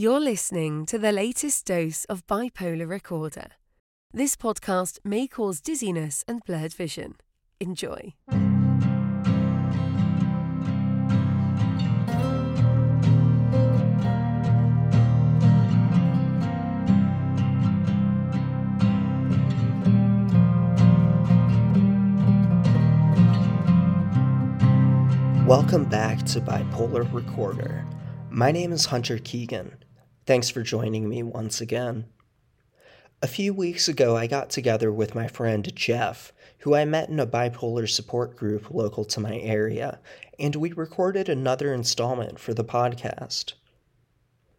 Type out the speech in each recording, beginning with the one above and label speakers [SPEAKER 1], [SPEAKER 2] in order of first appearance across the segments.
[SPEAKER 1] You're listening to the latest dose of Bipolar Recorder. This podcast may cause dizziness and blurred vision. Enjoy.
[SPEAKER 2] Welcome back to Bipolar Recorder. My name is Hunter Keegan. Thanks for joining me once again. A few weeks ago, I got together with my friend Jeff, who I met in a bipolar support group local to my area, and we recorded another installment for the podcast.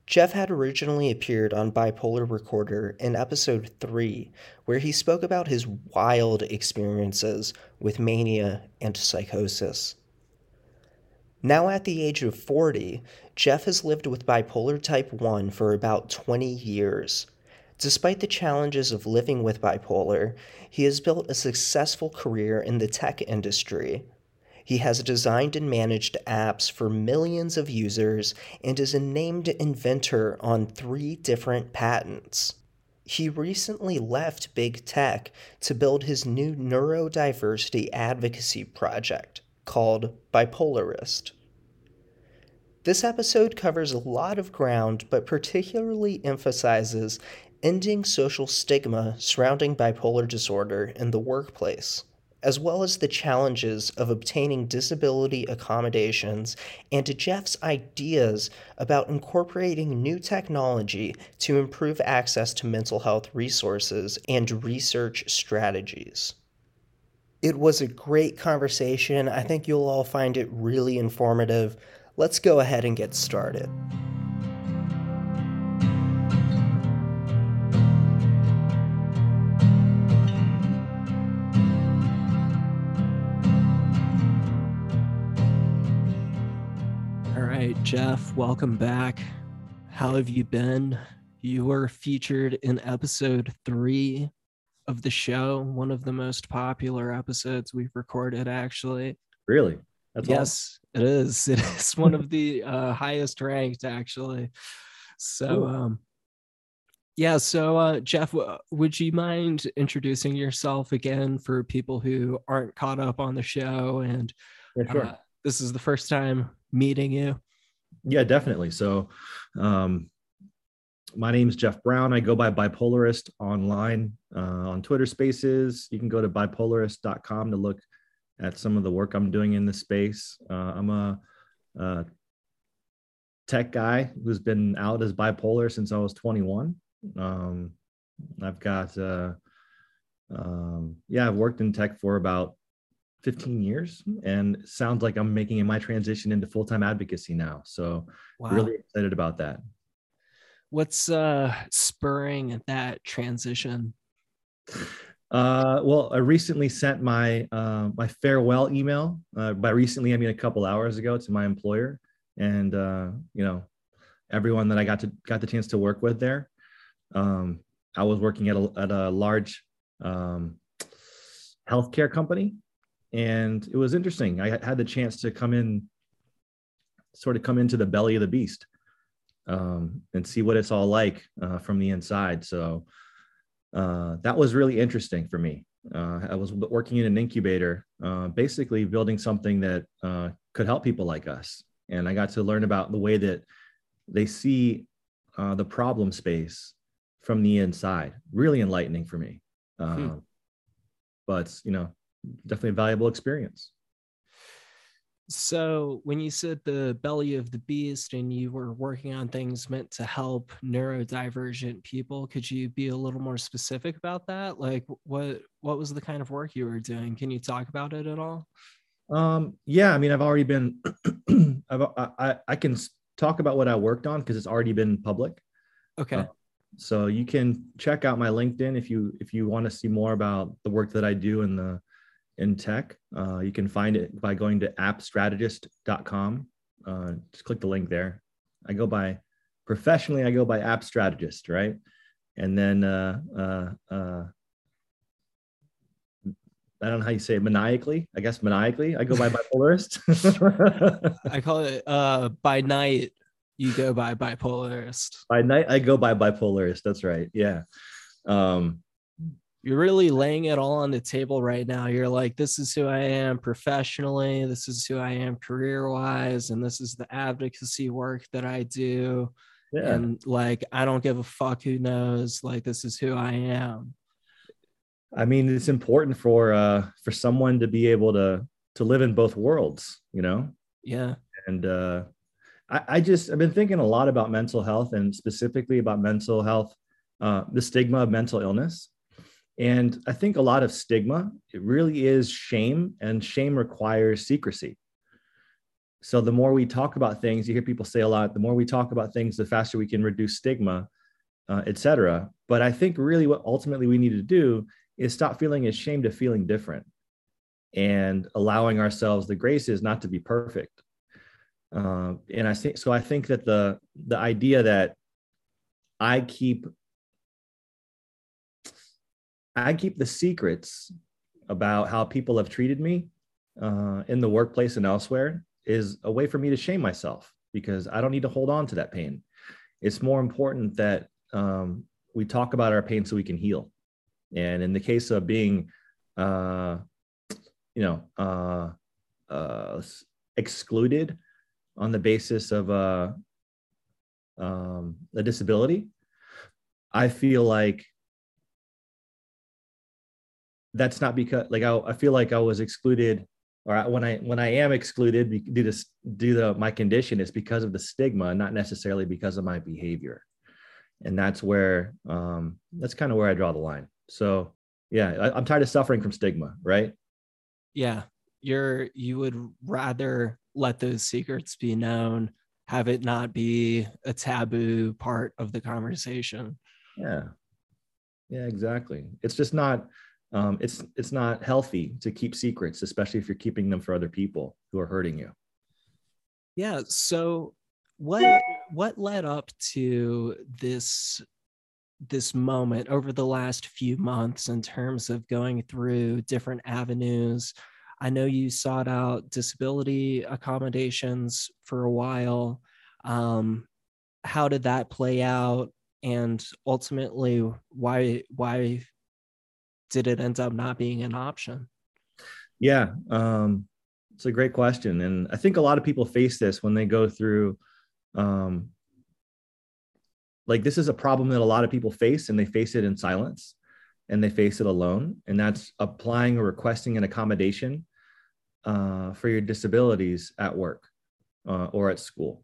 [SPEAKER 2] Jeff had originally appeared on Bipolar Recorder in episode 3, where he spoke about his wild experiences with mania and psychosis. Now, at the age of 40, Jeff has lived with bipolar type 1 for about 20 years. Despite the challenges of living with bipolar, he has built a successful career in the tech industry. He has designed and managed apps for millions of users and is a named inventor on three different patents. He recently left big tech to build his new neurodiversity advocacy project called Bipolarist. This episode covers a lot of ground, but particularly emphasizes ending social stigma surrounding bipolar disorder in the workplace, as well as the challenges of obtaining disability accommodations and Jeff's ideas about incorporating new technology to improve access to mental health resources and research strategies. It was a great conversation. I think you'll all find it really informative. Let's go ahead and get started.
[SPEAKER 3] All right, Jeff, welcome back. How have you been? You were featured in episode three of the show, one of the most popular episodes we've recorded, actually.
[SPEAKER 4] Really? That's
[SPEAKER 3] yes, awesome. it is. It is one of the uh, highest ranked, actually. So, um, yeah. So, uh, Jeff, would you mind introducing yourself again for people who aren't caught up on the show? And
[SPEAKER 4] yeah, sure. Uh,
[SPEAKER 3] this is the first time meeting you.
[SPEAKER 4] Yeah, definitely. So, um, my name is Jeff Brown. I go by Bipolarist online uh, on Twitter Spaces. You can go to bipolarist.com to look at some of the work I'm doing in this space. Uh, I'm a, a, tech guy who's been out as bipolar since I was 21. Um, I've got, uh, um, yeah, I've worked in tech for about 15 years and sounds like I'm making my transition into full time advocacy now. So, wow. really excited about that
[SPEAKER 3] what's uh spurring that transition
[SPEAKER 4] uh well i recently sent my uh, my farewell email uh, by recently i mean a couple hours ago to my employer. And uh you know everyone that i got to got the chance to work with there um i was working at a, at a large um healthcare company. And it was interesting. I had the chance to come in sort of come into the belly of the beast um, and see what it's all like uh, from the inside. So uh, that was really interesting for me. Uh, I was working in an incubator, uh, basically building something that uh, could help people like us. And I got to learn about the way that they see uh, the problem space from the inside. Really enlightening for me. Hmm. Um, but, you know, definitely a valuable experience.
[SPEAKER 3] So, when you said the belly of the beast and you were working on things meant to help neurodivergent people, could you be a little more specific about that? Like, what what was the kind of work you were doing? Can you talk about it at all?
[SPEAKER 4] Um, yeah, I mean, I've already been. I've, I I can talk about what I worked on because it's already been public.
[SPEAKER 3] Okay. Uh,
[SPEAKER 4] so you can check out my LinkedIn if you if you want to see more about the work that I do in the in tech. Uh, you can find it by going to appstrategist.com. Uh, just click the link there. I go by professionally, I go by app strategist, right? And then uh, uh, uh, I don't know how you say it, maniacally. I guess maniacally. I go by bipolarist.
[SPEAKER 3] I call it uh, by night. You go by bipolarist.
[SPEAKER 4] By night, I go by bipolarist. That's right. Yeah. Um,
[SPEAKER 3] you're really laying it all on the table right now. You're like, this is who I am professionally, this is who I am career wise, and this is the advocacy work that I do. Yeah. And like, I don't give a fuck who knows. Like, this is who I am.
[SPEAKER 4] I mean, it's important for uh for someone to be able to to live in both worlds, you know?
[SPEAKER 3] Yeah.
[SPEAKER 4] And uh I, I just I've been thinking a lot about mental health and specifically about mental health, uh, the stigma of mental illness and I think a lot of stigma, it really is shame, and shame requires secrecy. So the more we talk about things, you hear people say a lot, the more we talk about things, the faster we can reduce stigma, uh, etc. But I think really what ultimately we need to do is stop feeling ashamed of feeling different and allowing ourselves the graces not to be perfect. Uh, and I think so. I think that the the idea that I keep I keep the secrets about how people have treated me uh, in the workplace and elsewhere is a way for me to shame myself because I don't need to hold on to that pain. It's more important that um, we talk about our pain so we can heal. And in the case of being, uh, you know, uh, uh, excluded on the basis of uh, um, a disability, I feel like that's not because like I, I feel like I was excluded or when I when I am excluded due to due to my condition, it's because of the stigma, not necessarily because of my behavior. And that's where um, that's kind of where I draw the line. So yeah, I, I'm tired of suffering from stigma, right?
[SPEAKER 3] Yeah, you're you would rather let those secrets be known, have it not be a taboo part of the conversation.
[SPEAKER 4] Yeah, yeah, exactly. It's just not um, it's it's not healthy to keep secrets, especially if you're keeping them for other people who are hurting you.
[SPEAKER 3] Yeah. So what what led up to this this moment over the last few months in terms of going through different avenues? I know you sought out disability accommodations for a while. Um, how did that play out? And ultimately, why why did it end up not being an option?
[SPEAKER 4] Yeah, um, it's a great question, and I think a lot of people face this when they go through. Um, like this is a problem that a lot of people face, and they face it in silence, and they face it alone, and that's applying or requesting an accommodation uh, for your disabilities at work uh, or at school.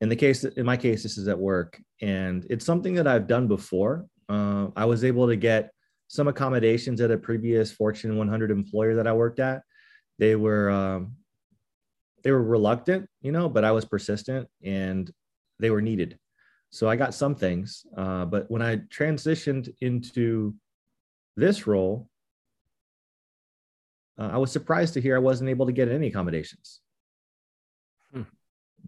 [SPEAKER 4] In the case, in my case, this is at work, and it's something that I've done before. Uh, I was able to get some accommodations at a previous Fortune 100 employer that I worked at. They were um, they were reluctant, you know, but I was persistent and they were needed. So I got some things, uh, but when I transitioned into this role, uh, I was surprised to hear I wasn't able to get any accommodations. Hmm.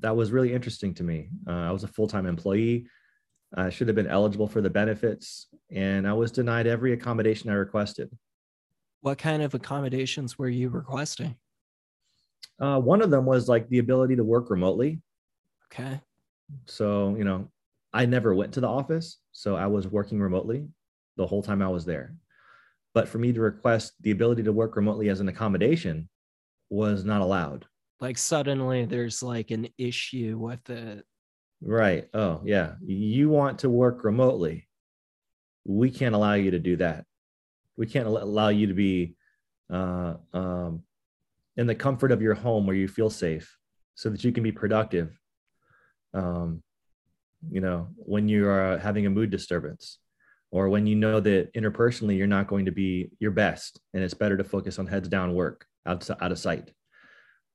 [SPEAKER 4] That was really interesting to me. Uh, I was a full time employee. I should have been eligible for the benefits, and I was denied every accommodation I requested.
[SPEAKER 3] What kind of accommodations were you requesting?
[SPEAKER 4] Uh, one of them was like the ability to work remotely.
[SPEAKER 3] Okay.
[SPEAKER 4] So, you know, I never went to the office. So I was working remotely the whole time I was there. But for me to request the ability to work remotely as an accommodation was not allowed.
[SPEAKER 3] Like suddenly there's like an issue with it
[SPEAKER 4] Right. Oh, yeah. You want to work remotely. We can't allow you to do that. We can't allow you to be uh, um, in the comfort of your home where you feel safe so that you can be productive. Um, you know, when you are having a mood disturbance or when you know that interpersonally you're not going to be your best and it's better to focus on heads down work out, out of sight.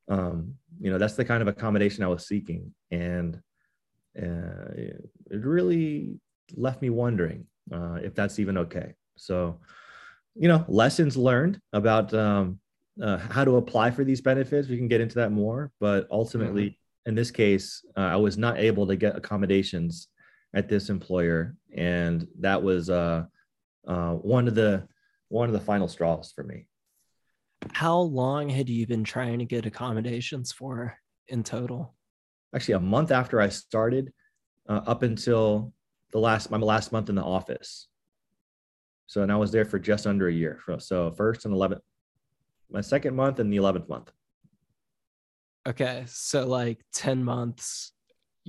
[SPEAKER 4] Um, you know, that's the kind of accommodation I was seeking. And uh, it really left me wondering uh, if that's even okay. So, you know, lessons learned about um, uh, how to apply for these benefits. We can get into that more, but ultimately, mm-hmm. in this case, uh, I was not able to get accommodations at this employer, and that was uh, uh, one of the one of the final straws for me.
[SPEAKER 3] How long had you been trying to get accommodations for in total?
[SPEAKER 4] Actually a month after I started, uh, up until the last my last month in the office. So and I was there for just under a year. So first and eleventh, my second month and the eleventh month.
[SPEAKER 3] Okay, so like ten months.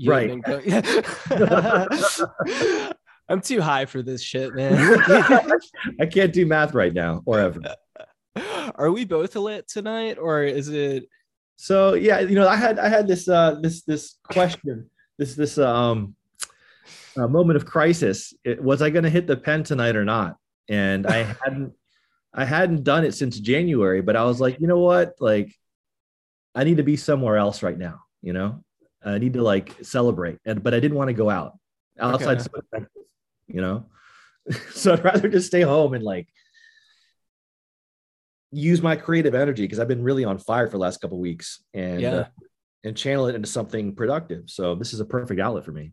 [SPEAKER 4] Right.
[SPEAKER 3] I'm too high for this shit, man.
[SPEAKER 4] I can't do math right now or ever.
[SPEAKER 3] Are we both lit tonight, or is it?
[SPEAKER 4] So yeah, you know, I had I had this uh this this question, this this um uh, moment of crisis. It, was I going to hit the pen tonight or not? And I hadn't I hadn't done it since January, but I was like, you know what, like I need to be somewhere else right now. You know, I need to like celebrate, and but I didn't want to go out outside, okay. you know. so I'd rather just stay home and like use my creative energy because I've been really on fire for the last couple weeks and
[SPEAKER 3] yeah. Uh,
[SPEAKER 4] and channel it into something productive. So this is a perfect outlet for me.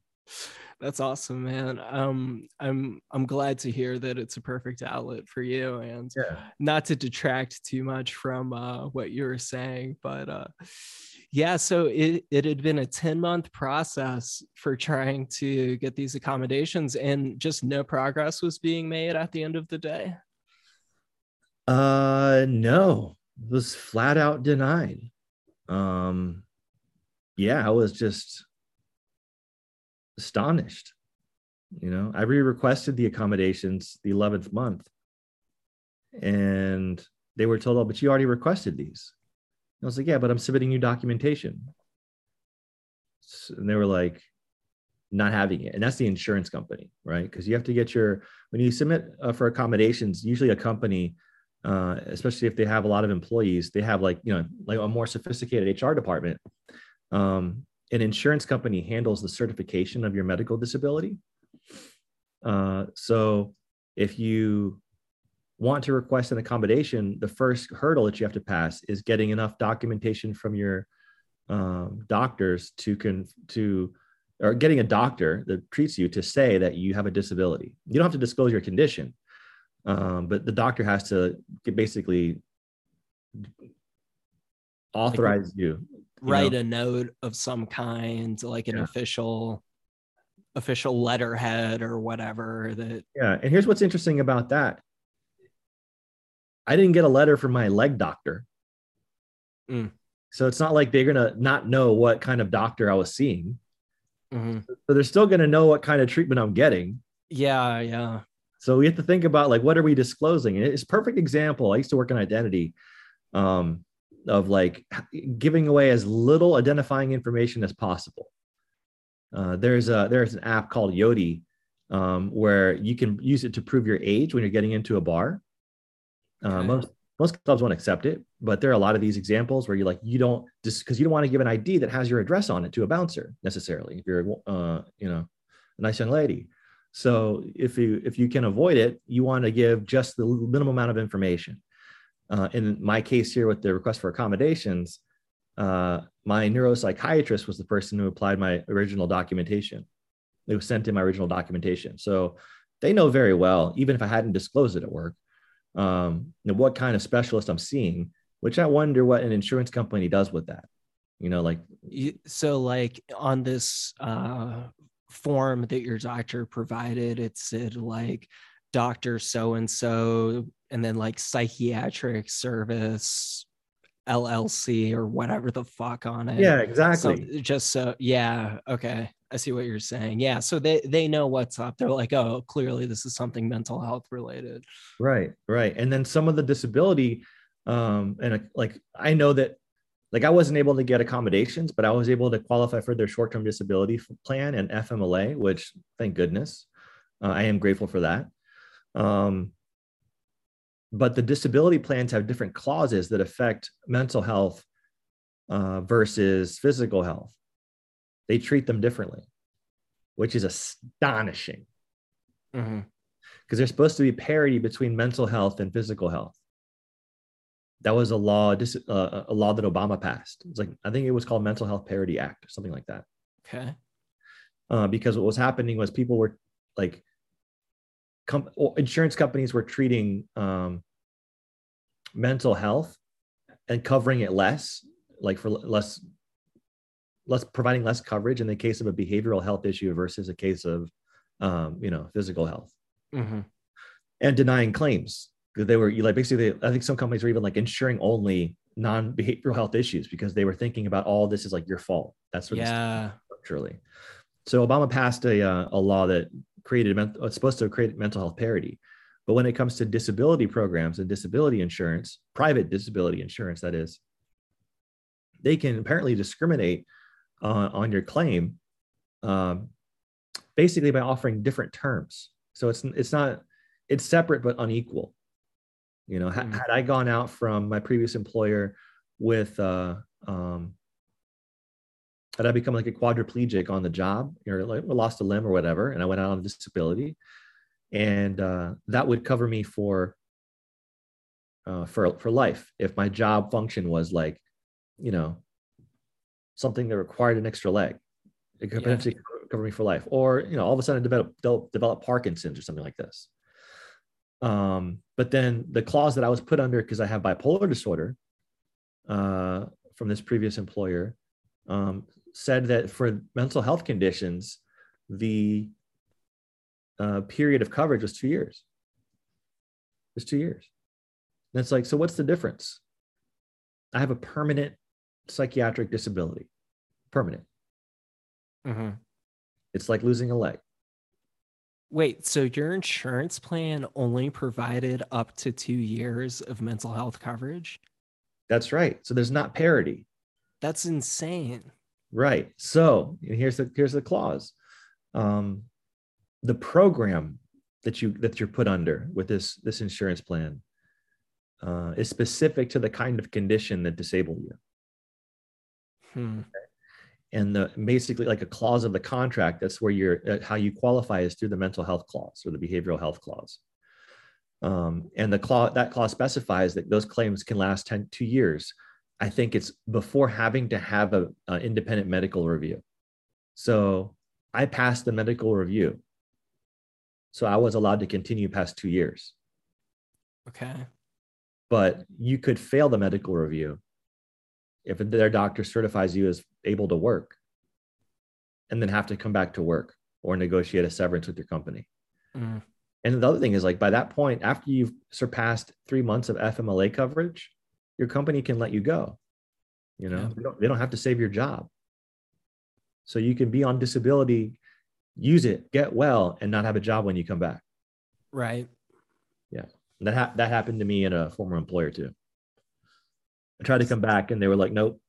[SPEAKER 3] That's awesome, man. Um, I'm I'm glad to hear that it's a perfect outlet for you, and
[SPEAKER 4] yeah.
[SPEAKER 3] not to detract too much from uh, what you were saying, but uh, yeah. So it it had been a ten month process for trying to get these accommodations, and just no progress was being made at the end of the day.
[SPEAKER 4] Uh, no, it was flat out denied. Um, yeah, I was just astonished. You know, I re-requested the accommodations the 11th month, and they were told, "Oh, but you already requested these." And I was like, "Yeah, but I'm submitting new documentation." And they were like, "Not having it," and that's the insurance company, right? Because you have to get your when you submit uh, for accommodations. Usually, a company, uh, especially if they have a lot of employees, they have like you know like a more sophisticated HR department. Um, an insurance company handles the certification of your medical disability. Uh, so if you want to request an accommodation, the first hurdle that you have to pass is getting enough documentation from your um, doctors to con- to or getting a doctor that treats you to say that you have a disability. You don't have to disclose your condition, um, but the doctor has to basically authorize you
[SPEAKER 3] write know? a note of some kind, like an yeah. official official letterhead or whatever that
[SPEAKER 4] yeah and here's what's interesting about that i didn't get a letter from my leg doctor
[SPEAKER 3] mm.
[SPEAKER 4] so it's not like they're gonna not know what kind of doctor i was seeing
[SPEAKER 3] mm-hmm.
[SPEAKER 4] so they're still gonna know what kind of treatment i'm getting
[SPEAKER 3] yeah yeah
[SPEAKER 4] so we have to think about like what are we disclosing and it's perfect example i used to work in identity um, of like giving away as little identifying information as possible. Uh, there's a there's an app called Yoti um, where you can use it to prove your age when you're getting into a bar. Uh, okay. Most most clubs won't accept it, but there are a lot of these examples where you like you don't just because you don't want to give an ID that has your address on it to a bouncer necessarily. If you're uh, you know a nice young lady, so if you if you can avoid it, you want to give just the minimum amount of information uh, in my case here with the request for accommodations, uh, my neuropsychiatrist was the person who applied my original documentation. It was sent in my original documentation. So they know very well, even if I hadn't disclosed it at work, um, what kind of specialist I'm seeing, which I wonder what an insurance company does with that. You know, like
[SPEAKER 3] so like on this uh form that your doctor provided, it said like doctor so and so and then like psychiatric service LLC or whatever the fuck on it.
[SPEAKER 4] Yeah, exactly.
[SPEAKER 3] So just so yeah, okay. I see what you're saying. Yeah, so they they know what's up. They're like, "Oh, clearly this is something mental health related."
[SPEAKER 4] Right, right. And then some of the disability um and like I know that like I wasn't able to get accommodations, but I was able to qualify for their short-term disability plan and FMLA, which thank goodness. Uh, I am grateful for that. Um but the disability plans have different clauses that affect mental health uh, versus physical health. They treat them differently, which is astonishing. Because
[SPEAKER 3] mm-hmm.
[SPEAKER 4] there's supposed to be parity between mental health and physical health. That was a law, uh, a law that Obama passed. It's like I think it was called Mental Health Parity Act or something like that.
[SPEAKER 3] Okay.
[SPEAKER 4] Uh, because what was happening was people were like com- insurance companies were treating um, mental health and covering it less, like for less less providing less coverage in the case of a behavioral health issue versus a case of um, you know physical health
[SPEAKER 3] Mm-hmm.
[SPEAKER 4] and denying claims because they were like basically i think some companies were even like insuring only non-behavioral health issues because they were thinking about all this is like your fault. That's what
[SPEAKER 3] Yeah.
[SPEAKER 4] structurally so obama passed a, uh, a law that created it's supposed to create mental health parity. But when it comes to disability programs and disability insurance private disability insurance that is they can apparently discriminate uh, on your claim um, basically by offering different terms. So it's it's not it's separate but unequal you know ha-
[SPEAKER 3] Mm.
[SPEAKER 4] had i gone out from my previous employer with uh um had i become like a quadriplegic on the job or like lost a limb or whatever and i went out on disability and uh, that would cover me for uh, for for life if my job function was like you know something that required an extra leg it could
[SPEAKER 3] Yeah.
[SPEAKER 4] potentially cover me for life or you know all of a sudden develop, develop parkinson's or something like this um but then the clause that i was put under because i have bipolar disorder uh from this previous employer um said that for mental health conditions the uh, period of coverage was two years. It was two years. And it's like so what's the difference? I have a permanent psychiatric disability permanent.
[SPEAKER 3] Mm-hmm.
[SPEAKER 4] it's like losing a leg
[SPEAKER 3] Wait, so your insurance plan only provided up to two years of mental health coverage?
[SPEAKER 4] that's right so there's not parity
[SPEAKER 3] That's insane.
[SPEAKER 4] Right. So here's the here's the clause. Um, the program that you that you're put under with this this insurance plan uh, is specific to the kind of condition that disabled you,
[SPEAKER 3] Hmm.
[SPEAKER 4] And the basically like a clause of the contract. That's where you're uh, how you qualify is through the mental health clause or the behavioral health clause. Um, and the clause that clause specifies that those claims can last 10, two years. I think it's before having to have a, a independent medical review. So I passed the medical review. So I was allowed to continue past two years.
[SPEAKER 3] Okay.
[SPEAKER 4] But you could fail the medical review if their doctor certifies you as able to work and then have to come back to work or negotiate a severance with your company.
[SPEAKER 3] Mm.
[SPEAKER 4] And the other thing is like by that point, after you've surpassed three months of FMLA coverage, your company can let you go. You know,
[SPEAKER 3] Yeah.
[SPEAKER 4] they, don't, they don't have to save your job. So you can be on disability, use it, get well, and not have a job when you come back.
[SPEAKER 3] Right.
[SPEAKER 4] And that ha- that happened to me at a former employer too. I tried to come back, and they were like, "Nope,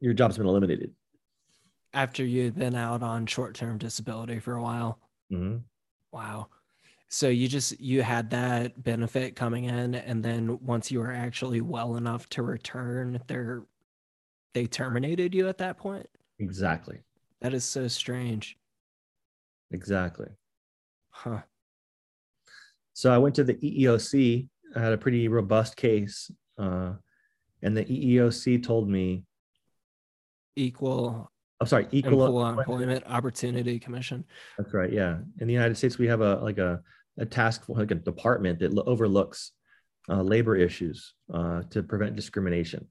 [SPEAKER 4] your job's been eliminated."
[SPEAKER 3] After you'd been out on short term disability for a while.
[SPEAKER 4] hmm
[SPEAKER 3] Wow. So you just you had that benefit coming in and then once you were actually well enough to return, they're they terminated you at that point?
[SPEAKER 4] Exactly.
[SPEAKER 3] That is so strange.
[SPEAKER 4] Exactly.
[SPEAKER 3] Huh.
[SPEAKER 4] So I went to the EEOC. I had a pretty robust case, uh, and the EEOC told me,
[SPEAKER 3] Equal
[SPEAKER 4] "I'm sorry, equal
[SPEAKER 3] Employment, Employment Opportunity Commission.
[SPEAKER 4] That's right. Yeah. In the United States, we have a like a, a task force, like a department that overlooks uh, labor issues uh, to prevent discrimination.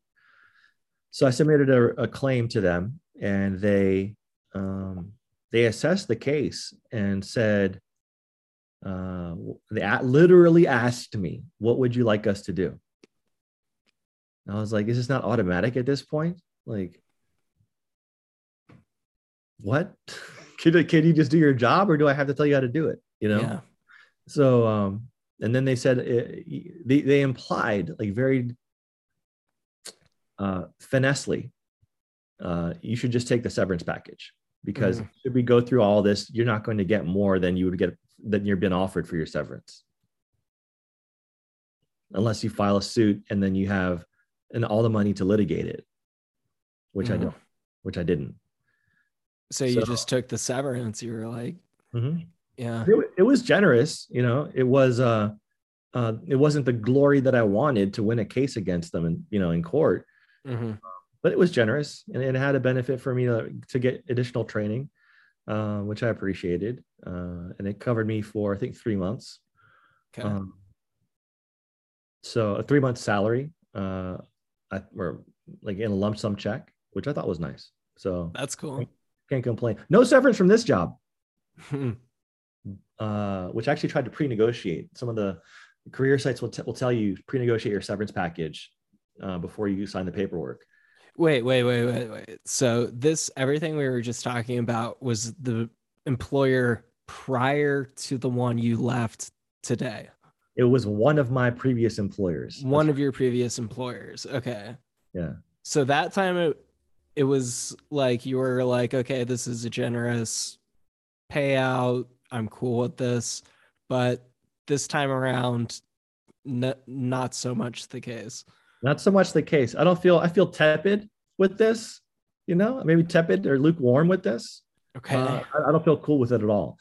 [SPEAKER 4] So I submitted a, a claim to them, and they um, they assessed the case and said uh, they literally asked me, "What would you like us to do?" And I was like, "Is this not automatic at this point? Like, what? can, can you just do your job or do I have to tell you how to do it? You know?
[SPEAKER 3] Yeah.
[SPEAKER 4] So, um, and then they said, uh, they, they implied like very uh, finessely, uh, you should just take the severance package because if we go through all this, you're not going to get more than you would get than you're been offered for your severance. Unless you file a suit and then you have and all the money to litigate it, which I
[SPEAKER 3] Mhm.
[SPEAKER 4] don't, which I didn't.
[SPEAKER 3] So you
[SPEAKER 4] So-
[SPEAKER 3] just took the severance. You were like,
[SPEAKER 4] Mhm.
[SPEAKER 3] yeah.
[SPEAKER 4] it, it was generous you know it was uh uh it wasn't the glory that i wanted to win a case against them and you know in court
[SPEAKER 3] hmm
[SPEAKER 4] but it was generous and it had a benefit for me to, to get additional training uh, which i appreciated uh, and it covered me for i think three months
[SPEAKER 3] Okay.
[SPEAKER 4] um, so a three month salary uh I, or like in a lump sum check which i thought was nice So
[SPEAKER 3] That's cool.
[SPEAKER 4] can't complain. No severance from this job, uh, which I actually tried to pre-negotiate. Some of the career sites will, t- will tell you pre-negotiate your severance package uh, before you sign the paperwork.
[SPEAKER 3] wait, wait, wait, wait, wait. So this everything we were just talking about was the employer prior to the one you left today.
[SPEAKER 4] It was one of my previous employers.
[SPEAKER 3] One of your previous employers. Okay.
[SPEAKER 4] yeah.
[SPEAKER 3] So that time it it was like you were like, okay, this is a generous payout. I'm cool with this. But this time around, n- not so much the case.
[SPEAKER 4] Not so much the case. I don't feel I feel tepid with this. You know, maybe tepid or lukewarm with this.
[SPEAKER 3] Okay.
[SPEAKER 4] Uh, I, I don't feel cool with it at all.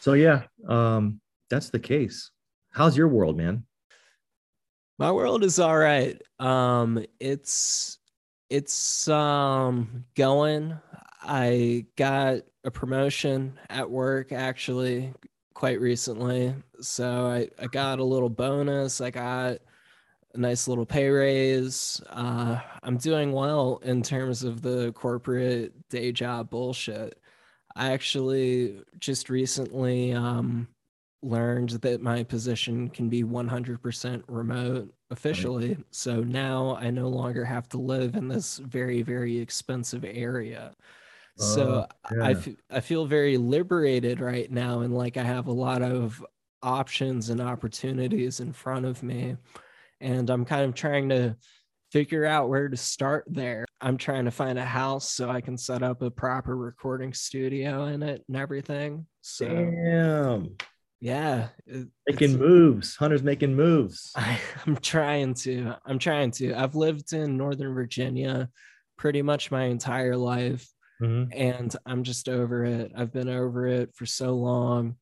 [SPEAKER 4] So yeah, um, that's the case. How's your world, man?
[SPEAKER 3] My world is all right. Um, it's it's um going. I got a promotion at work actually quite recently. So I, I got a little bonus. I got a nice little pay raise. Uh, I'm doing well in terms of the corporate day job bullshit. I actually just recently um, learned that my position can be 100% remote officially. So now I no longer have to live in this very, very expensive area. So
[SPEAKER 4] Oh,
[SPEAKER 3] I
[SPEAKER 4] yeah.
[SPEAKER 3] f- I feel very liberated right now, and like I have a lot of options and opportunities in front of me, and I'm kind of trying to figure out where to start there. I'm trying to find a house so I can set up a proper recording studio in it and everything. So
[SPEAKER 4] Damn,
[SPEAKER 3] yeah, it-
[SPEAKER 4] making moves. Hunter's making moves.
[SPEAKER 3] I, I'm trying to. I'm trying to. I've lived in Northern Virginia pretty much my entire life
[SPEAKER 4] Mhm.
[SPEAKER 3] and I'm just over it. I've been over it for so long.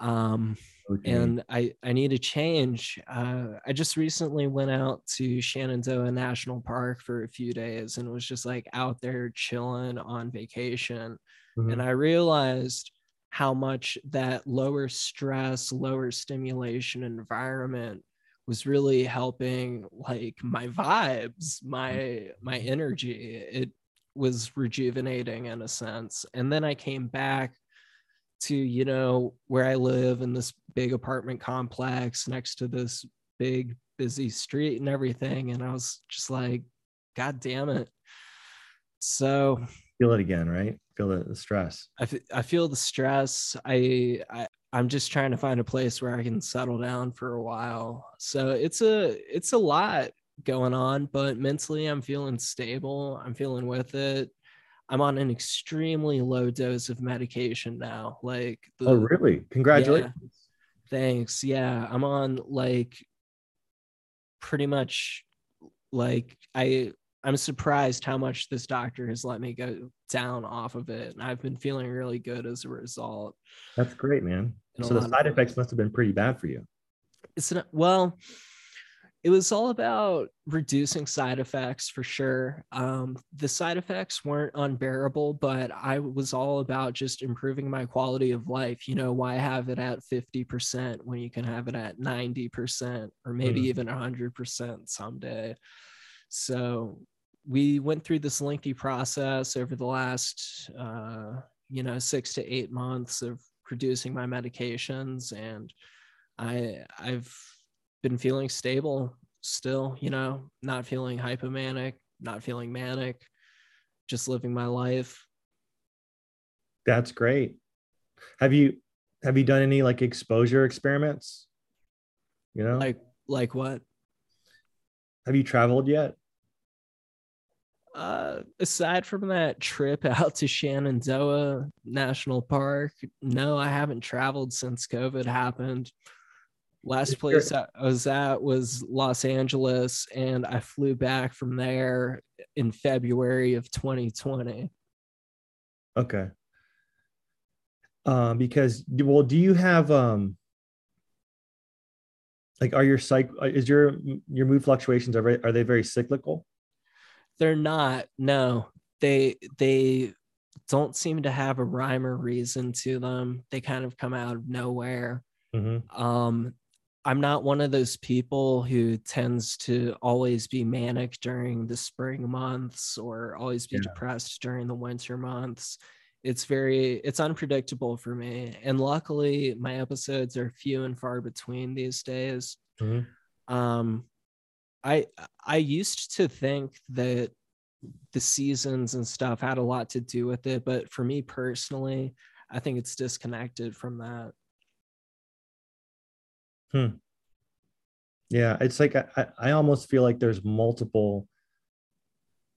[SPEAKER 3] Um,
[SPEAKER 4] Okay.
[SPEAKER 3] and I, I need a change. Uh, I just recently went out to Shenandoah National Park for a few days and was just like out there chilling on vacation.
[SPEAKER 4] Mhm.
[SPEAKER 3] And I realized how much that lower stress, lower stimulation environment was really helping like my vibes, my mm. my energy. It was rejuvenating in a sense. And then I came back to, you know, where I live in this big apartment complex next to this big busy street and everything. And I was just like, God damn it. So
[SPEAKER 4] feel it again, right? Feel the, the stress.
[SPEAKER 3] I, f- I feel the stress. I, I I'm just trying to find a place where I can settle down for a while. So it's a it's a lot going on, but mentally I'm feeling stable. I'm feeling with it. I'm on an extremely low dose of medication now. Like the,
[SPEAKER 4] Oh, really? Congratulations.
[SPEAKER 3] Thanks. Yeah, I'm on like pretty much like I I'm surprised how much this doctor has let me go down off of it. And I've been feeling really good as a result.
[SPEAKER 4] That's great, man. So the side
[SPEAKER 3] ways.
[SPEAKER 4] effects must have been pretty bad for you.
[SPEAKER 3] It's not well, it was all about reducing side effects for sure. Um, the side effects weren't unbearable, but I was all about just improving my quality of life. You know, why have it at 50% when you can have it at 90% or maybe
[SPEAKER 4] Mhm.
[SPEAKER 3] even 100% someday? So we went through this lengthy process over the last, uh, you know, six to eight months of producing my medications and I I've been feeling stable still, you know, not feeling hypomanic, not feeling manic, just living my life.
[SPEAKER 4] That's great. Have you have you done any like exposure experiments? You know,
[SPEAKER 3] Like like what?
[SPEAKER 4] have you traveled yet?
[SPEAKER 3] Uh aside from that trip out to Shenandoah National Park, no, I haven't traveled since COVID happened. Last place I was at was Los Angeles, and I flew back from there in February of 2020.
[SPEAKER 4] Okay. Um, because well, do you have um like are your psych is your your mood fluctuations are are they very cyclical?
[SPEAKER 3] They're not no they they don't seem to have a rhyme or reason to them they kind of come out of nowhere
[SPEAKER 4] Mhm.
[SPEAKER 3] um I'm not one of those people who tends to always be manic during the spring months or always be
[SPEAKER 4] Yeah.
[SPEAKER 3] depressed during the winter months. It's very it's unpredictable for me. And luckily my episodes are few and far between these days.
[SPEAKER 4] Mhm.
[SPEAKER 3] Um I I used to think that the seasons and stuff had a lot to do with it, but for me personally, I think it's disconnected from that. Hmm.
[SPEAKER 4] Yeah, it's like I, I almost feel like there's multiple.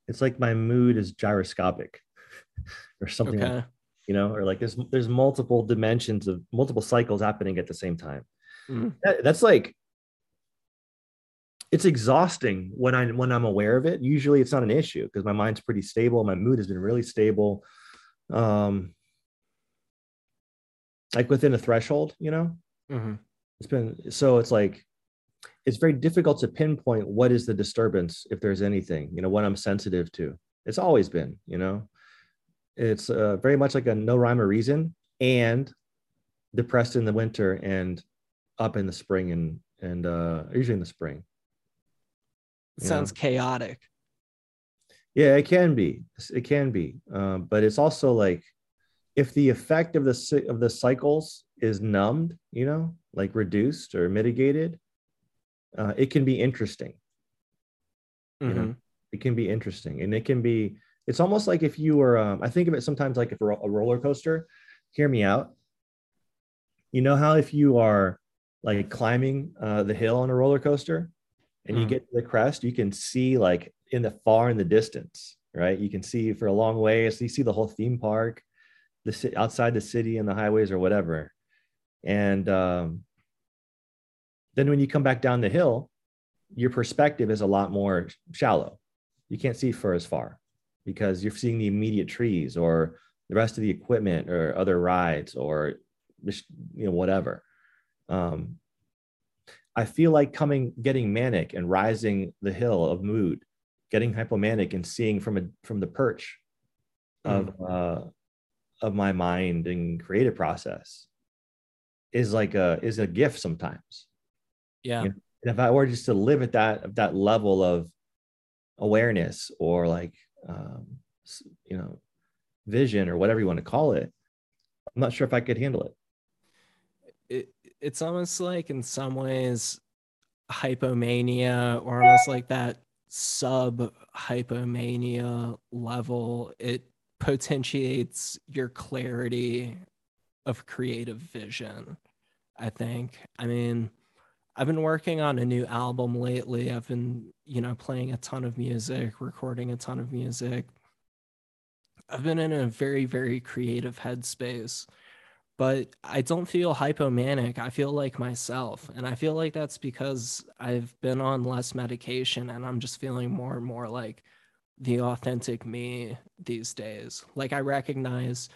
[SPEAKER 4] It's like my mood is gyroscopic, or something, like-
[SPEAKER 3] Okay.
[SPEAKER 4] you know, or like there's there's multiple dimensions of multiple cycles happening at the same time.
[SPEAKER 3] Mm.
[SPEAKER 4] That- that's like it's exhausting when I when I'm aware of it. Usually, it's not an issue because my mind's pretty stable. My mood has been really stable, um, like within a threshold, you know
[SPEAKER 3] Mhm.
[SPEAKER 4] it's been so it's like it's very difficult to pinpoint what is the disturbance if there's anything you know what i'm sensitive to it's always been you know it's uh, very much like a no rhyme or reason and depressed in the winter and up in the spring and and uh usually in the spring
[SPEAKER 3] It sounds chaotic.
[SPEAKER 4] yeah it can be. It can be. Um, but it's also like if the effect of the of the cycles is numbed you know like reduced or mitigated uh, it can be interesting. You know
[SPEAKER 3] Mhm.
[SPEAKER 4] it can be interesting. And it can be it's almost like if you were um, i think of it sometimes like if a roller coaster. Hear me out. You know how if you are like climbing uh, the hill on a roller coaster and you
[SPEAKER 3] Mhm.
[SPEAKER 4] get to the crest you can see like in the far in the distance right you can see for a long way so you see the whole theme park the ci- outside the city and the highways or whatever and um, then when you come back down the hill your perspective is a lot more shallow. You can't see for as far because you're seeing the immediate trees or the rest of the equipment or other rides or you know whatever. Um, I feel like coming, getting manic and rising the hill of mood, getting hypomanic and seeing from a from the perch of uh, of my mind and creative process is like a is a gift sometimes.
[SPEAKER 3] Yeah.
[SPEAKER 4] Yeah. And if I were just to live at that that level of awareness or like um, you know vision or whatever you want to call it, I'm not sure if I could handle it.
[SPEAKER 3] It, it's almost like in some ways hypomania or almost like that sub hypomania level it potentiates your clarity of creative vision i think. I mean i've been working on a new album lately. I've been you know playing a ton of music recording a ton of music. I've been in a very very creative headspace but I don't feel hypomanic. I feel like myself. And I feel like that's because I've been on less medication and I'm just feeling more and more like the authentic me these days. Like I recognize,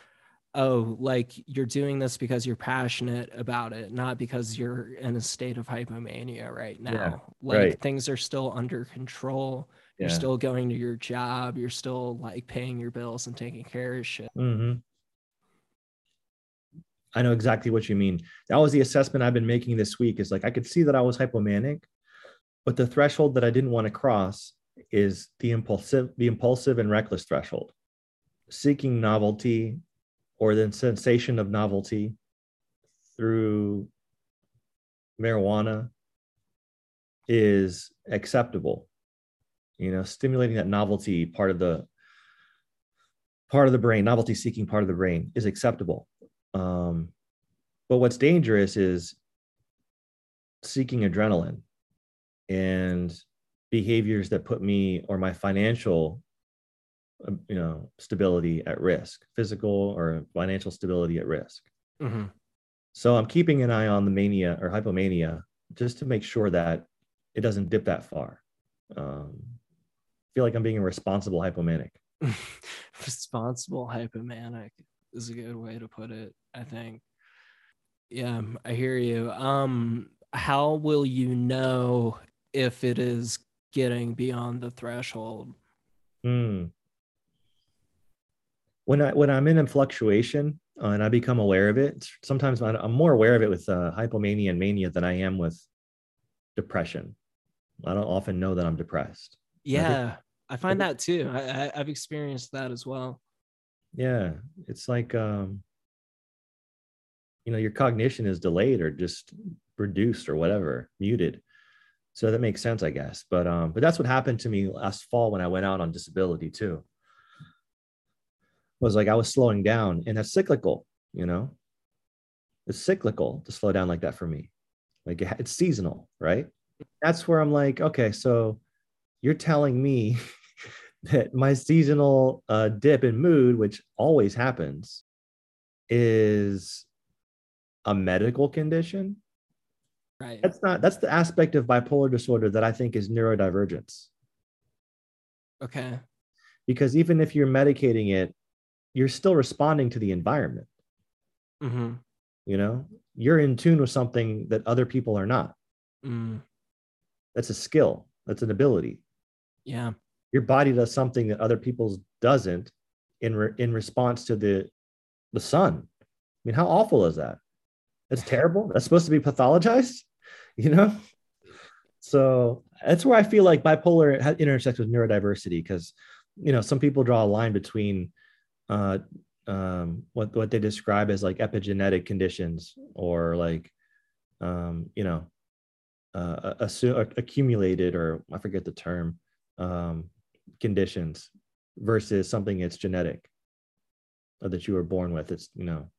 [SPEAKER 3] oh, like you're doing this because you're passionate about it, not because you're in a state of hypomania right now. like
[SPEAKER 4] right.
[SPEAKER 3] things are still under control. You're
[SPEAKER 4] Yeah.
[SPEAKER 3] still going to your job. You're still like paying your bills and taking care of shit.
[SPEAKER 4] Mhm. I know exactly what you mean. That was the assessment I've been making this week. Is like I could see that I was hypomanic, but the threshold that I didn't want to cross is the impulsive, the impulsive and reckless threshold. Seeking novelty or the sensation of novelty through marijuana is acceptable. You know, stimulating that novelty part of the part of the brain, novelty seeking part of the brain is acceptable. Um, but what's dangerous is seeking adrenaline and behaviors that put me or my financial um, you know stability at risk physical or financial stability at risk.
[SPEAKER 3] Mhm.
[SPEAKER 4] so i'm keeping an eye on the mania or hypomania just to make sure that it doesn't dip that far. Um, feel like i'm being a responsible hypomanic.
[SPEAKER 3] Responsible hypomanic is a good way to put it i think yeah i hear you um how will you know if it is getting beyond the threshold
[SPEAKER 4] Hmm. When I when I'm in a fluctuation uh, and I become aware of it, sometimes I'm more aware of it with uh, hypomania and mania than I am with depression. I don't often know that I'm depressed.
[SPEAKER 3] Yeah, I, find that too. I, I, I've experienced that as well.
[SPEAKER 4] Yeah, it's like um, you know, your cognition is delayed or just reduced or whatever, muted. So that makes sense, I guess. But um, but that's what happened to me last fall when I went out on disability too. Was like I was slowing down, and that's cyclical. You know, it's cyclical to slow down like that for me. Like it's seasonal, right? That's where I'm like, okay, so you're telling me that my seasonal uh, dip in mood, which always happens, is a medical condition
[SPEAKER 3] Right.
[SPEAKER 4] That's not that's the aspect of bipolar disorder that I think is neurodivergence.
[SPEAKER 3] Okay.
[SPEAKER 4] Because even if you're medicating it, you're still responding to the environment.
[SPEAKER 3] Mm-hmm.
[SPEAKER 4] You know, you're in tune with something that other people are not.
[SPEAKER 3] Mm.
[SPEAKER 4] That's a skill. That's an ability.
[SPEAKER 3] Yeah.
[SPEAKER 4] Your body does something that other people's doesn't in re- in response to the the sun. I mean, how awful is that? That's terrible. That's supposed to be pathologized, you know? So that's where I feel like bipolar intersects with neurodiversity because, you know, some people draw a line between uh, um, what, what they describe as like epigenetic conditions or like, um, you know, uh, assu- accumulated or I forget the term um, conditions versus something that's genetic or that you were born with. It's, you know,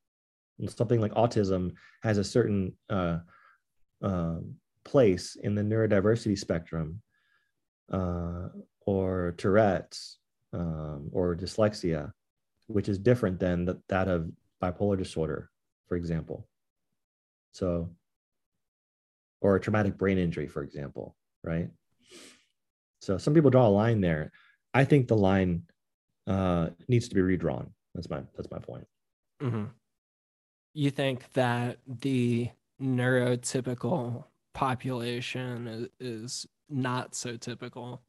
[SPEAKER 4] something like autism has a certain uh, uh, place in the neurodiversity spectrum, uh, or Tourette's, um, or dyslexia, which is different than the, that of bipolar disorder, for example. So, or a traumatic brain injury, for example, right? So some people draw a line there. I think the line uh, needs to be redrawn. That's my that's my point.
[SPEAKER 3] Mm-hmm you think that the neurotypical population is, not so typical?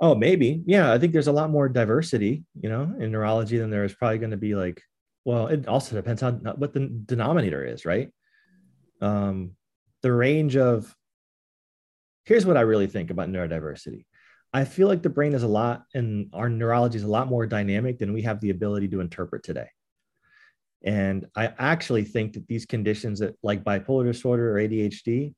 [SPEAKER 4] Oh, maybe. Yeah, I think there's a lot more diversity, you know, in neurology than there is probably going to be like, well, it also depends on what the denominator is, right? Um, the range of here's what I really think about neurodiversity. I feel like the brain is a lot and our neurology is a lot more dynamic than we have the ability to interpret today. And I actually think that these conditions that like bipolar disorder or ADHD,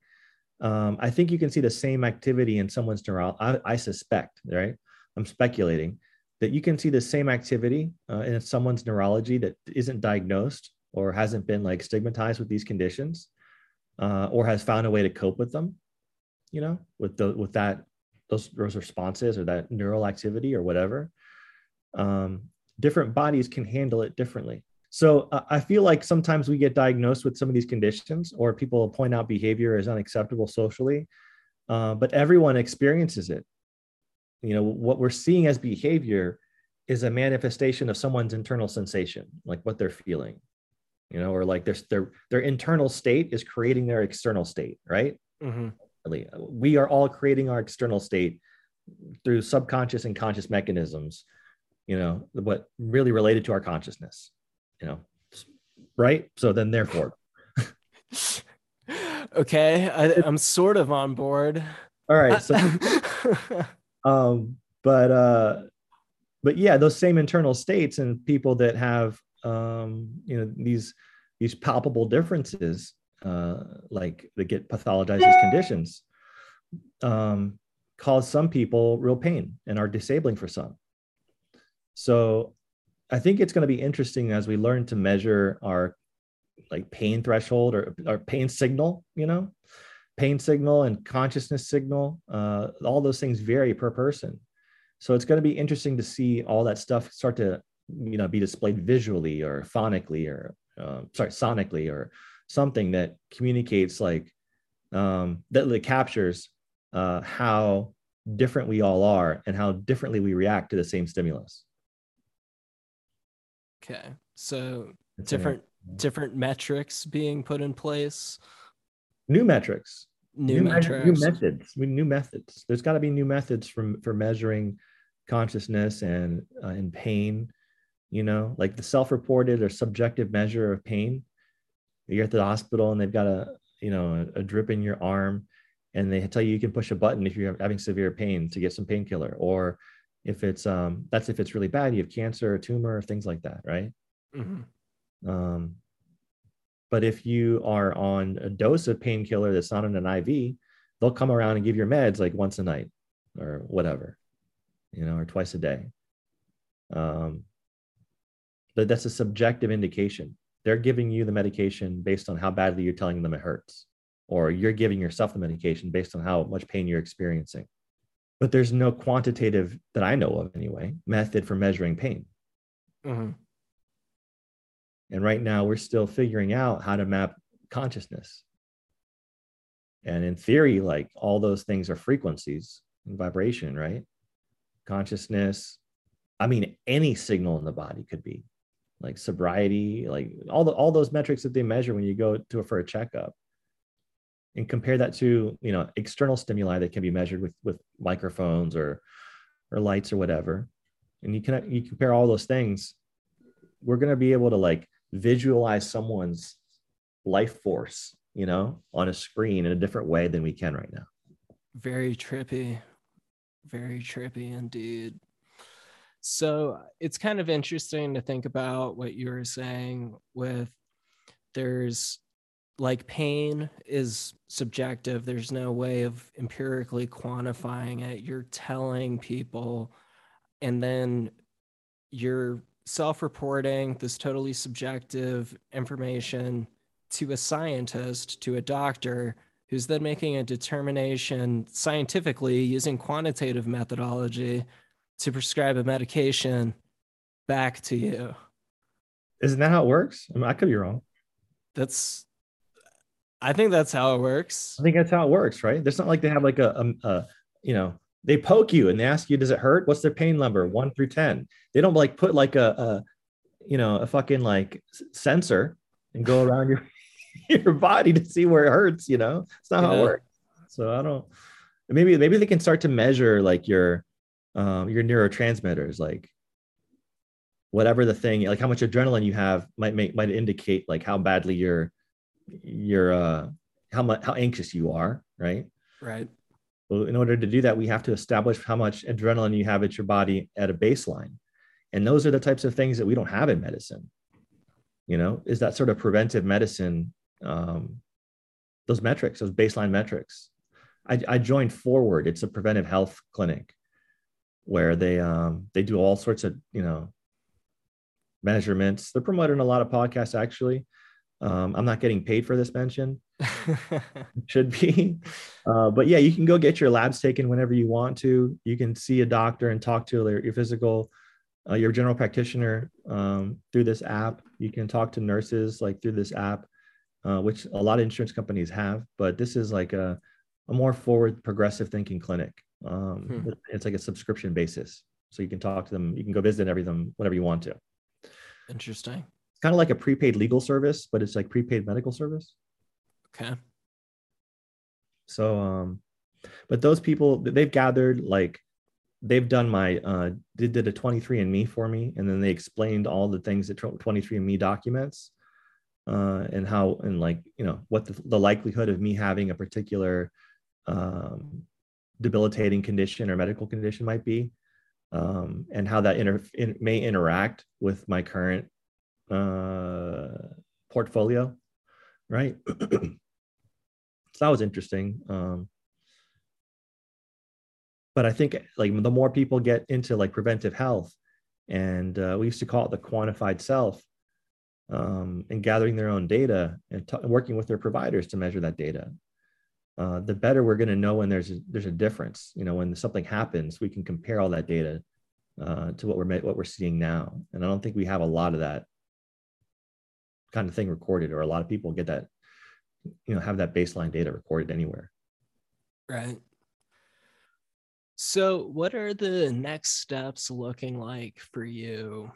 [SPEAKER 4] um, I think you can see the same activity in someone's neurology. I, I, suspect, right? I'm speculating that you can see the same activity uh, in someone's neurology that isn't diagnosed or hasn't been like stigmatized with these conditions uh, or has found a way to cope with them, you know, with the with that those those responses or that neural activity or whatever. Um, different bodies can handle it differently. So uh, I feel like sometimes we get diagnosed with some of these conditions, or people point out behavior as unacceptable socially, uh, but everyone experiences it. You know, what we're seeing as behavior is a manifestation of someone's internal sensation, like what they're feeling. You know, or like their their their internal state is creating their external state, right? Mm-hmm. We are all creating our external state through subconscious and conscious mechanisms. You know, what really related to our consciousness you know, right? So then, therefore,
[SPEAKER 3] okay, I, am sort of on board.
[SPEAKER 4] All right, so, um, but uh, but yeah, those same internal states and people that have um, you know these these palpable differences, uh, like that get pathologized as conditions, um, cause some people real pain and are disabling for some. So I think it's going to be interesting as we learn to measure our like pain threshold or our pain signal, you know, pain signal and consciousness signal. Uh, all those things vary per person. So it's going to be interesting to see all that stuff start to, you know, be displayed visually or phonically or, uh, sorry, sonically or something that communicates like um, that, that captures uh, how different we all are and how differently we react to the same stimulus.
[SPEAKER 3] Okay. So That's different different metrics being put in place.
[SPEAKER 4] New metrics.
[SPEAKER 3] New, new metrics.
[SPEAKER 4] New methods. New methods. There's got to be new methods for for measuring consciousness and uh, and pain. You know, like the self-reported or subjective measure of pain. You're at the hospital and they've got a you know a, a drip in your arm and they tell you you can push a button if you're having severe pain to get some painkiller or if it's um that's if it's really bad you have cancer a tumor or things like that right? Mm-hmm. um but if you are on a dose of painkiller that's not in an iv they'll come around and give your meds like once a night or whatever you know or twice a day. Um but that's a subjective indication they're giving you the medication based on how badly you're telling them it hurts or you're giving yourself the medication based on how much pain you're experiencing. But there's no quantitative, that I know of anyway, method for measuring pain. Mm-hmm. And right now, we're still figuring out how to map consciousness. And in theory, like all those things are frequencies and vibration, right? Consciousness. I mean, any signal in the body could be like sobriety, like all the all those metrics that they measure when you go to for a checkup and compare that to you know external stimuli that can be measured with with microphones or or lights or whatever. And you can you compare all those things we're to be able to like visualize someone's life force you know on a screen in a different way than we can right now.
[SPEAKER 3] Very trippy. Very trippy indeed so it's kind of interesting to think about what you were saying with there's like pain is subjective. There's no way of empirically quantifying it. You're telling people and then you're self-reporting this totally subjective information to a scientist to a doctor who's then making a determination scientifically using quantitative methodology to prescribe a medication back to you
[SPEAKER 4] isn't that how it works I, mean, I could be wrong
[SPEAKER 3] that's I think that's how it works.
[SPEAKER 4] I think that's how it works, right? It's not like they have like a, a, a, you know, they poke you and they ask you, does it hurt? What's their pain number? One through 10. They don't like put like a, a you know, a fucking like sensor and go around your, your body to see where it hurts, you know, it's not yeah. how it works. So I don't, maybe, maybe they can start to measure like your, um, your neurotransmitters, like whatever the thing, like how much adrenaline you have might make, might indicate like how badly you're, your uh how much how anxious you are right?
[SPEAKER 3] Right.
[SPEAKER 4] Well in order to do that we have to establish how much adrenaline you have at your body at a baseline. And those are the types of things that we don't have in medicine. You know is that sort of preventive medicine um those metrics those baseline metrics. I, I joined forward. It's a preventive health clinic where they um they do all sorts of you know measurements they're promoting a lot of podcasts actually um, I'm not getting paid for this mention. Should be. Uh, but yeah, you can go get your labs taken whenever you want to. You can see a doctor and talk to your, your physical, uh, your general practitioner um, through this app. You can talk to nurses like through this app, uh, which a lot of insurance companies have. But this is like a, a more forward, progressive thinking clinic. Um, hmm. It's like a subscription basis. So you can talk to them. You can go visit every them whenever you want to.
[SPEAKER 3] Interesting
[SPEAKER 4] kind of like a prepaid legal service, but it's like prepaid medical service.
[SPEAKER 3] Okay.
[SPEAKER 4] So, um, but those people they've gathered like they've done my uh they did a 23andme for me and then they explained all the things that 23andme documents uh and how and like you know what the, the likelihood of me having a particular um debilitating condition or medical condition might be um and how that inter- in, may interact with my current uh, portfolio, right? so that was interesting. Um, but I think like the more people get into like preventive health, and uh, we used to call it the quantified self, um, and gathering their own data and t- working with their providers to measure that data. Uh, the better we're going to know when there's a, there's a difference. You know, when something happens, we can compare all that data uh, to what we're what we're seeing now. And I don't think we have a lot of that kind of thing recorded or a lot of people get that you know have that baseline data recorded anywhere
[SPEAKER 3] right so what are the next steps looking like for you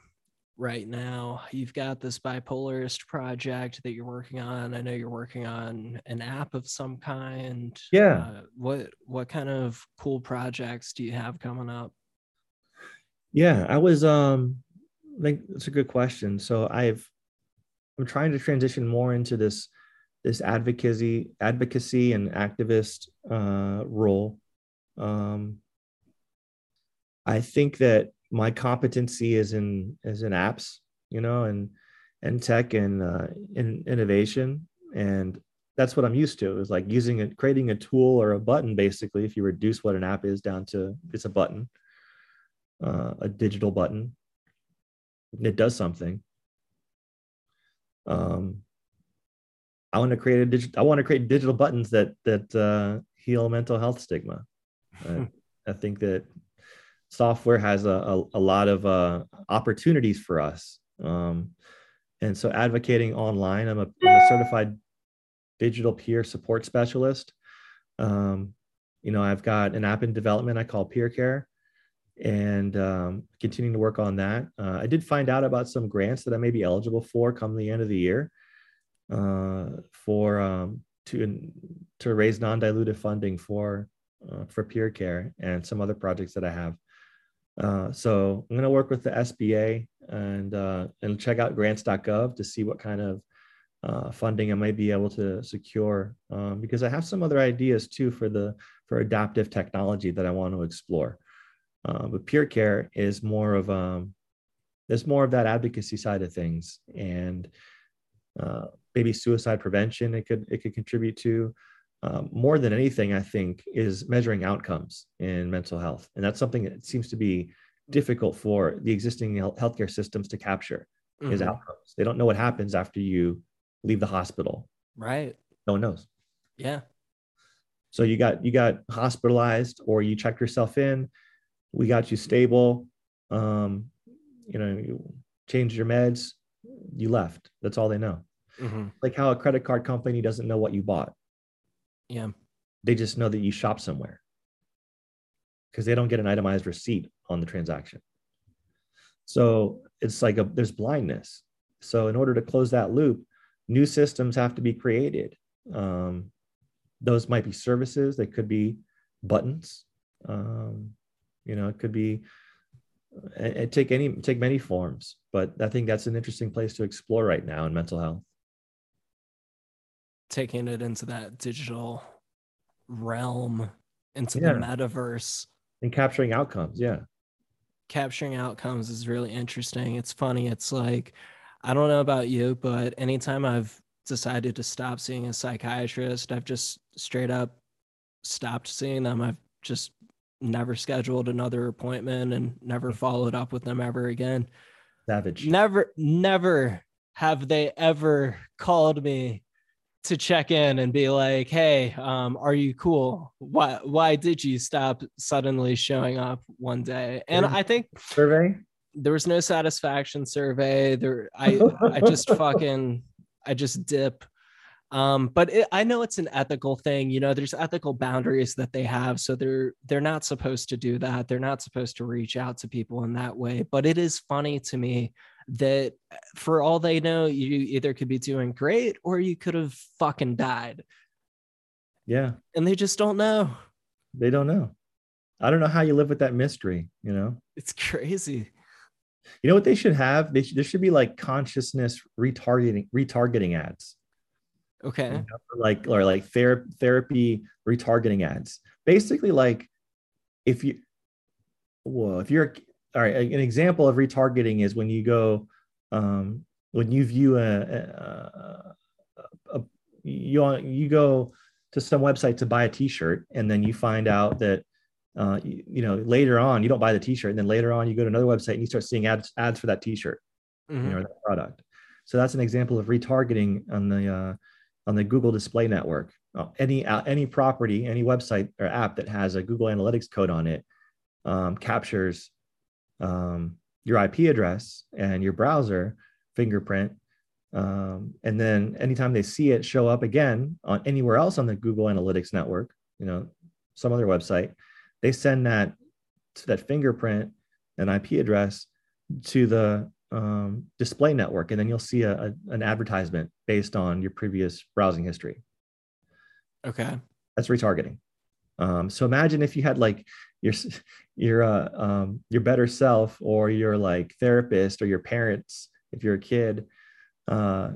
[SPEAKER 3] right now you've got this bipolarist project that you're working on i know you're working on an app of some kind
[SPEAKER 4] yeah
[SPEAKER 3] uh, what what kind of cool projects do you have coming up
[SPEAKER 4] yeah i was um I think that's a good question so i've I'm trying to transition more into this this advocacy advocacy and activist uh, role. Um, I think that my competency is in is in apps, you know, and and tech and uh, in innovation, and that's what I'm used to. Is like using it, creating a tool or a button. Basically, if you reduce what an app is down to it's a button, uh, a digital button, it does something. Um, I want to create a digital. I want to create digital buttons that that uh, heal mental health stigma. Uh, I think that software has a, a, a lot of uh, opportunities for us. Um, and so advocating online, I'm a, I'm a certified digital peer support specialist. Um, you know, I've got an app in development I call Peer Care and um, continuing to work on that. Uh, I did find out about some grants that I may be eligible for come the end of the year uh, for um, to to raise non-dilutive funding for uh, for peer care and some other projects that I have. Uh, so I'm going to work with the SBA and uh, and check out grants.gov to see what kind of uh, funding I might be able to secure um, because I have some other ideas too for the for adaptive technology that I want to explore. Uh, but peer care is more of um, there's more of that advocacy side of things and uh, maybe suicide prevention it could it could contribute to um, more than anything, I think, is measuring outcomes in mental health. And that's something that seems to be difficult for the existing healthcare systems to capture mm-hmm. is outcomes. They don't know what happens after you leave the hospital.
[SPEAKER 3] Right.
[SPEAKER 4] No one knows.
[SPEAKER 3] Yeah.
[SPEAKER 4] So you got you got hospitalized or you checked yourself in. We got you stable. Um, you know, you changed your meds, you left. That's all they know. Mm-hmm. Like how a credit card company doesn't know what you bought
[SPEAKER 3] yeah.
[SPEAKER 4] They just know that you shop somewhere because they don't get an itemized receipt on the transaction. So it's like a there's blindness. So in order to close that loop, new systems have to be created. Um, those might be services. They could be buttons. Um, you know, it could be it, it take any take many forms. But I think that's an interesting place to explore right now in mental health
[SPEAKER 3] taking it into that digital realm, into yeah. the metaverse.
[SPEAKER 4] And capturing outcomes. Yeah.
[SPEAKER 3] Capturing outcomes is really interesting. It's funny. It's like, I don't know about you, but anytime I've decided to stop seeing a psychiatrist, I've just straight up stopped seeing them. I've just never scheduled another appointment and never mm. followed up with them ever again.
[SPEAKER 4] Savage.
[SPEAKER 3] Never, never have they ever called me to check in and be like, "Hey, um, are you cool? Why why did you stop suddenly showing up one day?" And I think
[SPEAKER 4] survey
[SPEAKER 3] there was no satisfaction survey. There, I I just fucking I just dip. Um, but it, I know it's an ethical thing. You know, there's ethical boundaries that they have, so they're they're not supposed to do that. They're not supposed to reach out to people in that way. But it is funny to me that for all they know, you either could be doing great or you could have fucking died.
[SPEAKER 4] Yeah.
[SPEAKER 3] And they just don't know.
[SPEAKER 4] They don't know. I don't know how you live with that mystery, you know?
[SPEAKER 3] It's crazy.
[SPEAKER 4] You know what they should have? They should, there should be like consciousness retargeting retargeting ads.
[SPEAKER 3] Okay. You know,
[SPEAKER 4] like or like ther- therapy retargeting ads. Basically like if you well, if you're all right an example of retargeting is when you go um, when you view a, a, a, a you you go to some website to buy a t-shirt and then you find out that uh, you, you, know later on you don't buy the t-shirt and then later on you go to another website and you start seeing ads ads for that t-shirt mm-hmm. you know that product so that's an example of retargeting on the uh, on the google display network uh, any uh, any property any website or app that has a google analytics code on it um, captures um, your IP address and your browser fingerprint. Um, and then anytime they see it show up again on anywhere else on the Google Analytics network, you know, some other website, they send that to that fingerprint and IP address to the um, display network, and then you'll see a, a, an advertisement based on your previous browsing history.
[SPEAKER 3] Okay,
[SPEAKER 4] that's retargeting. Um, so imagine if you had like your your uh, um, your better self or your like therapist or your parents if you're a kid uh,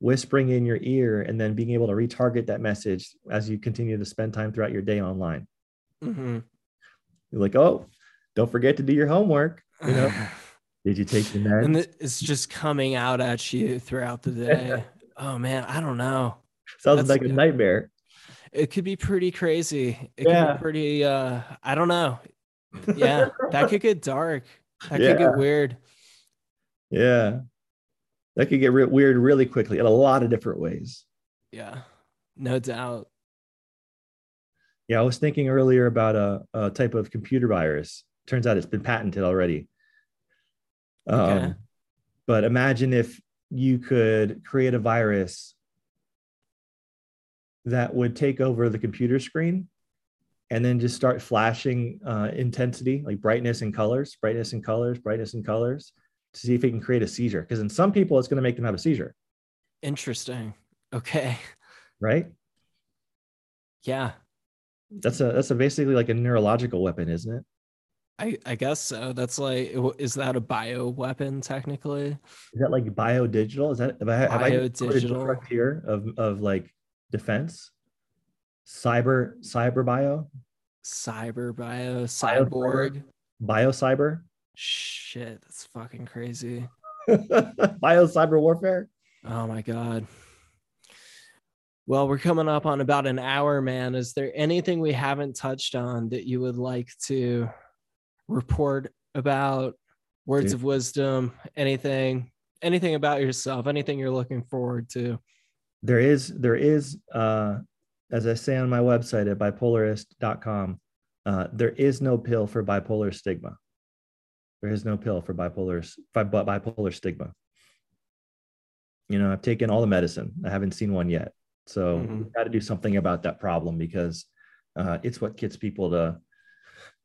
[SPEAKER 4] whispering in your ear and then being able to retarget that message as you continue to spend time throughout your day online.
[SPEAKER 3] Mm-hmm.
[SPEAKER 4] You're like, oh, don't forget to do your homework. You know, did you take your meds?
[SPEAKER 3] and it's just coming out at you throughout the day. oh man, I don't know.
[SPEAKER 4] Sounds
[SPEAKER 3] that's-
[SPEAKER 4] like a nightmare.
[SPEAKER 3] It could be pretty crazy. It
[SPEAKER 4] Yeah.
[SPEAKER 3] could be pretty uh I don't know. Yeah, that could get dark. That
[SPEAKER 4] Yeah.
[SPEAKER 3] could get weird.
[SPEAKER 4] Yeah. That could get re- weird really quickly in a lot of different ways.
[SPEAKER 3] Yeah. No doubt.
[SPEAKER 4] Yeah, I was thinking earlier about a, a type of computer virus. Turns out it's been patented already. Um,
[SPEAKER 3] Okay.
[SPEAKER 4] But imagine if you could create a virus that would take over the computer screen and then just start flashing uh, intensity, like brightness and colors, brightness and colors, brightness and colors, to see if it can create a seizure. Because in some people, it's going to make them have a seizure,
[SPEAKER 3] Interesting. Okay.
[SPEAKER 4] right?
[SPEAKER 3] Yeah.
[SPEAKER 4] That's a that's a basically like a neurological weapon, isn't it?
[SPEAKER 3] I, I guess so. That's like, is that a bio weapon technically?
[SPEAKER 4] Is that like bio digital? Is that have I, have I a new of of like defense? Cyber cyber bio
[SPEAKER 3] Cyber bio, cyborg.
[SPEAKER 4] bio cyber
[SPEAKER 3] Shit, that's fucking crazy.
[SPEAKER 4] bio cyber warfare.
[SPEAKER 3] Oh my god. Well, we're coming up on about an hour, man. Is there anything we haven't touched on that you would like to report about? Words
[SPEAKER 4] Dude.
[SPEAKER 3] of wisdom, anything, anything about yourself, anything you're looking forward to.
[SPEAKER 4] There is there is uh as I say on my website at bipolarist.com, uh, there is no pill for bipolar stigma. There is no pill for bipolar bi- bi- bipolar stigma. You know, I've taken all the medicine. I haven't seen one yet. So
[SPEAKER 3] Mhm.
[SPEAKER 4] we've got to do something about that problem because uh, it's what gets people to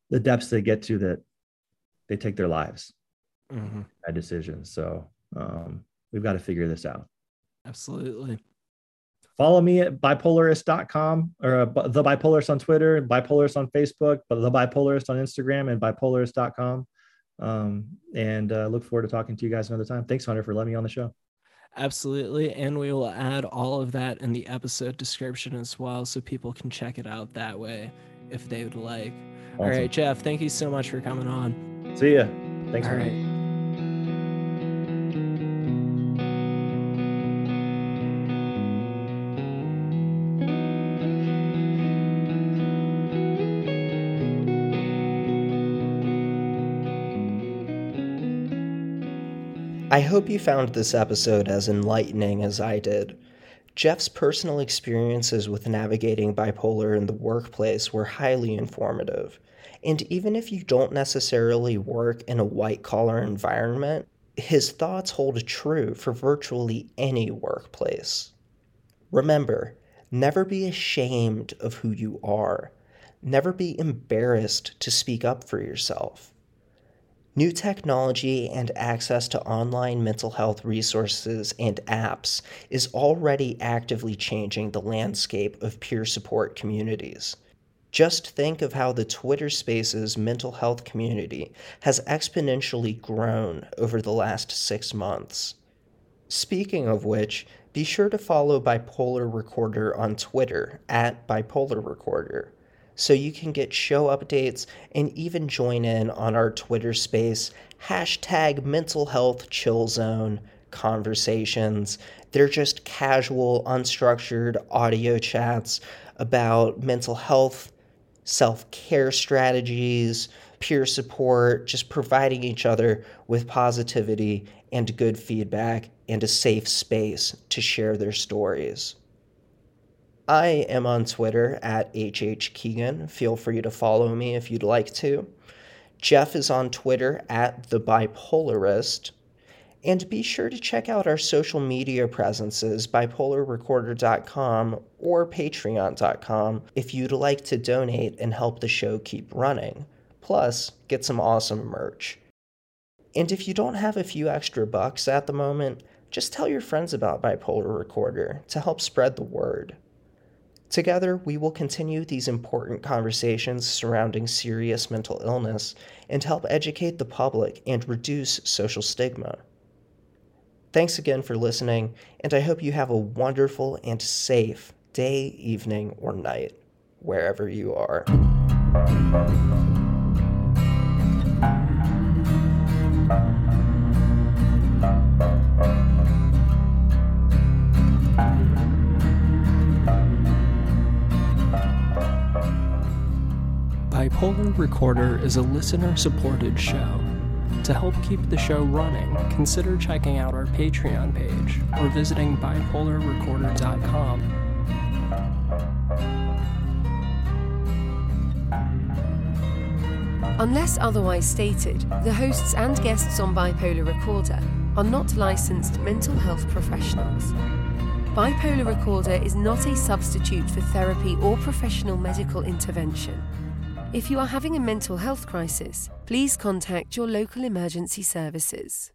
[SPEAKER 4] the depths they get to that they take their lives
[SPEAKER 3] Mhm.
[SPEAKER 4] by decisions. So um, we've got to figure this out.
[SPEAKER 3] Absolutely.
[SPEAKER 4] Follow me at bipolarist.com or uh, the bipolarist on Twitter, bipolarist on Facebook, but the bipolarist on Instagram and bipolarist.com. Um, and uh, look forward to talking to you guys another time. Thanks, Hunter, for letting me on the show.
[SPEAKER 3] Absolutely. And we will add all of that in the episode description as well so people can check it out that way if they would like. All
[SPEAKER 4] Awesome.
[SPEAKER 3] right, Jeff, thank you so much for coming on.
[SPEAKER 4] See ya. Thanks.
[SPEAKER 3] All right.
[SPEAKER 2] I hope you found this episode as enlightening as I did. Jeff's personal experiences with navigating bipolar in the workplace were highly informative. And even if you don't necessarily work in a white collar environment, his thoughts hold true for virtually any workplace. Remember, never be ashamed of who you are. Never be embarrassed to speak up for yourself. New technology and access to online mental health resources and apps is already actively changing the landscape of peer support communities. Just think of how the Twitter Spaces mental health community has exponentially grown over the last six months. Speaking of which, be sure to follow Bipolar Recorder on Twitter at Bipolar Recorder so you can get show updates and even join in on our Twitter space hashtag mental health chill zone conversations. They're just casual, unstructured audio chats about mental health, self care strategies, peer support, just providing each other with positivity and good feedback and a safe space to share their stories. I am on Twitter at HH Keegan. Feel free to follow me if you'd like to. Jeff is on Twitter at The Bipolarist. And be sure to check out our social media presences, bipolarrecorder.com or patreon.com, if you'd like to donate and help the show keep running. Plus, get some awesome merch. And if you don't have a few extra bucks at the moment, just tell your friends about Bipolar Recorder to help spread the word. Together, we will continue these important conversations surrounding serious mental illness and help educate the public and reduce social stigma. Thanks again for listening, and I hope you have a wonderful and safe day, evening, or night, wherever you are.
[SPEAKER 3] Bipolar Recorder is a listener supported show. To help keep the show running, consider checking out our Patreon page or visiting bipolarrecorder.com.
[SPEAKER 1] Unless otherwise stated, the hosts and guests on Bipolar Recorder are not licensed mental health professionals. Bipolar Recorder is not a substitute for therapy or professional medical intervention. If you are having a mental health crisis, please contact your local emergency services.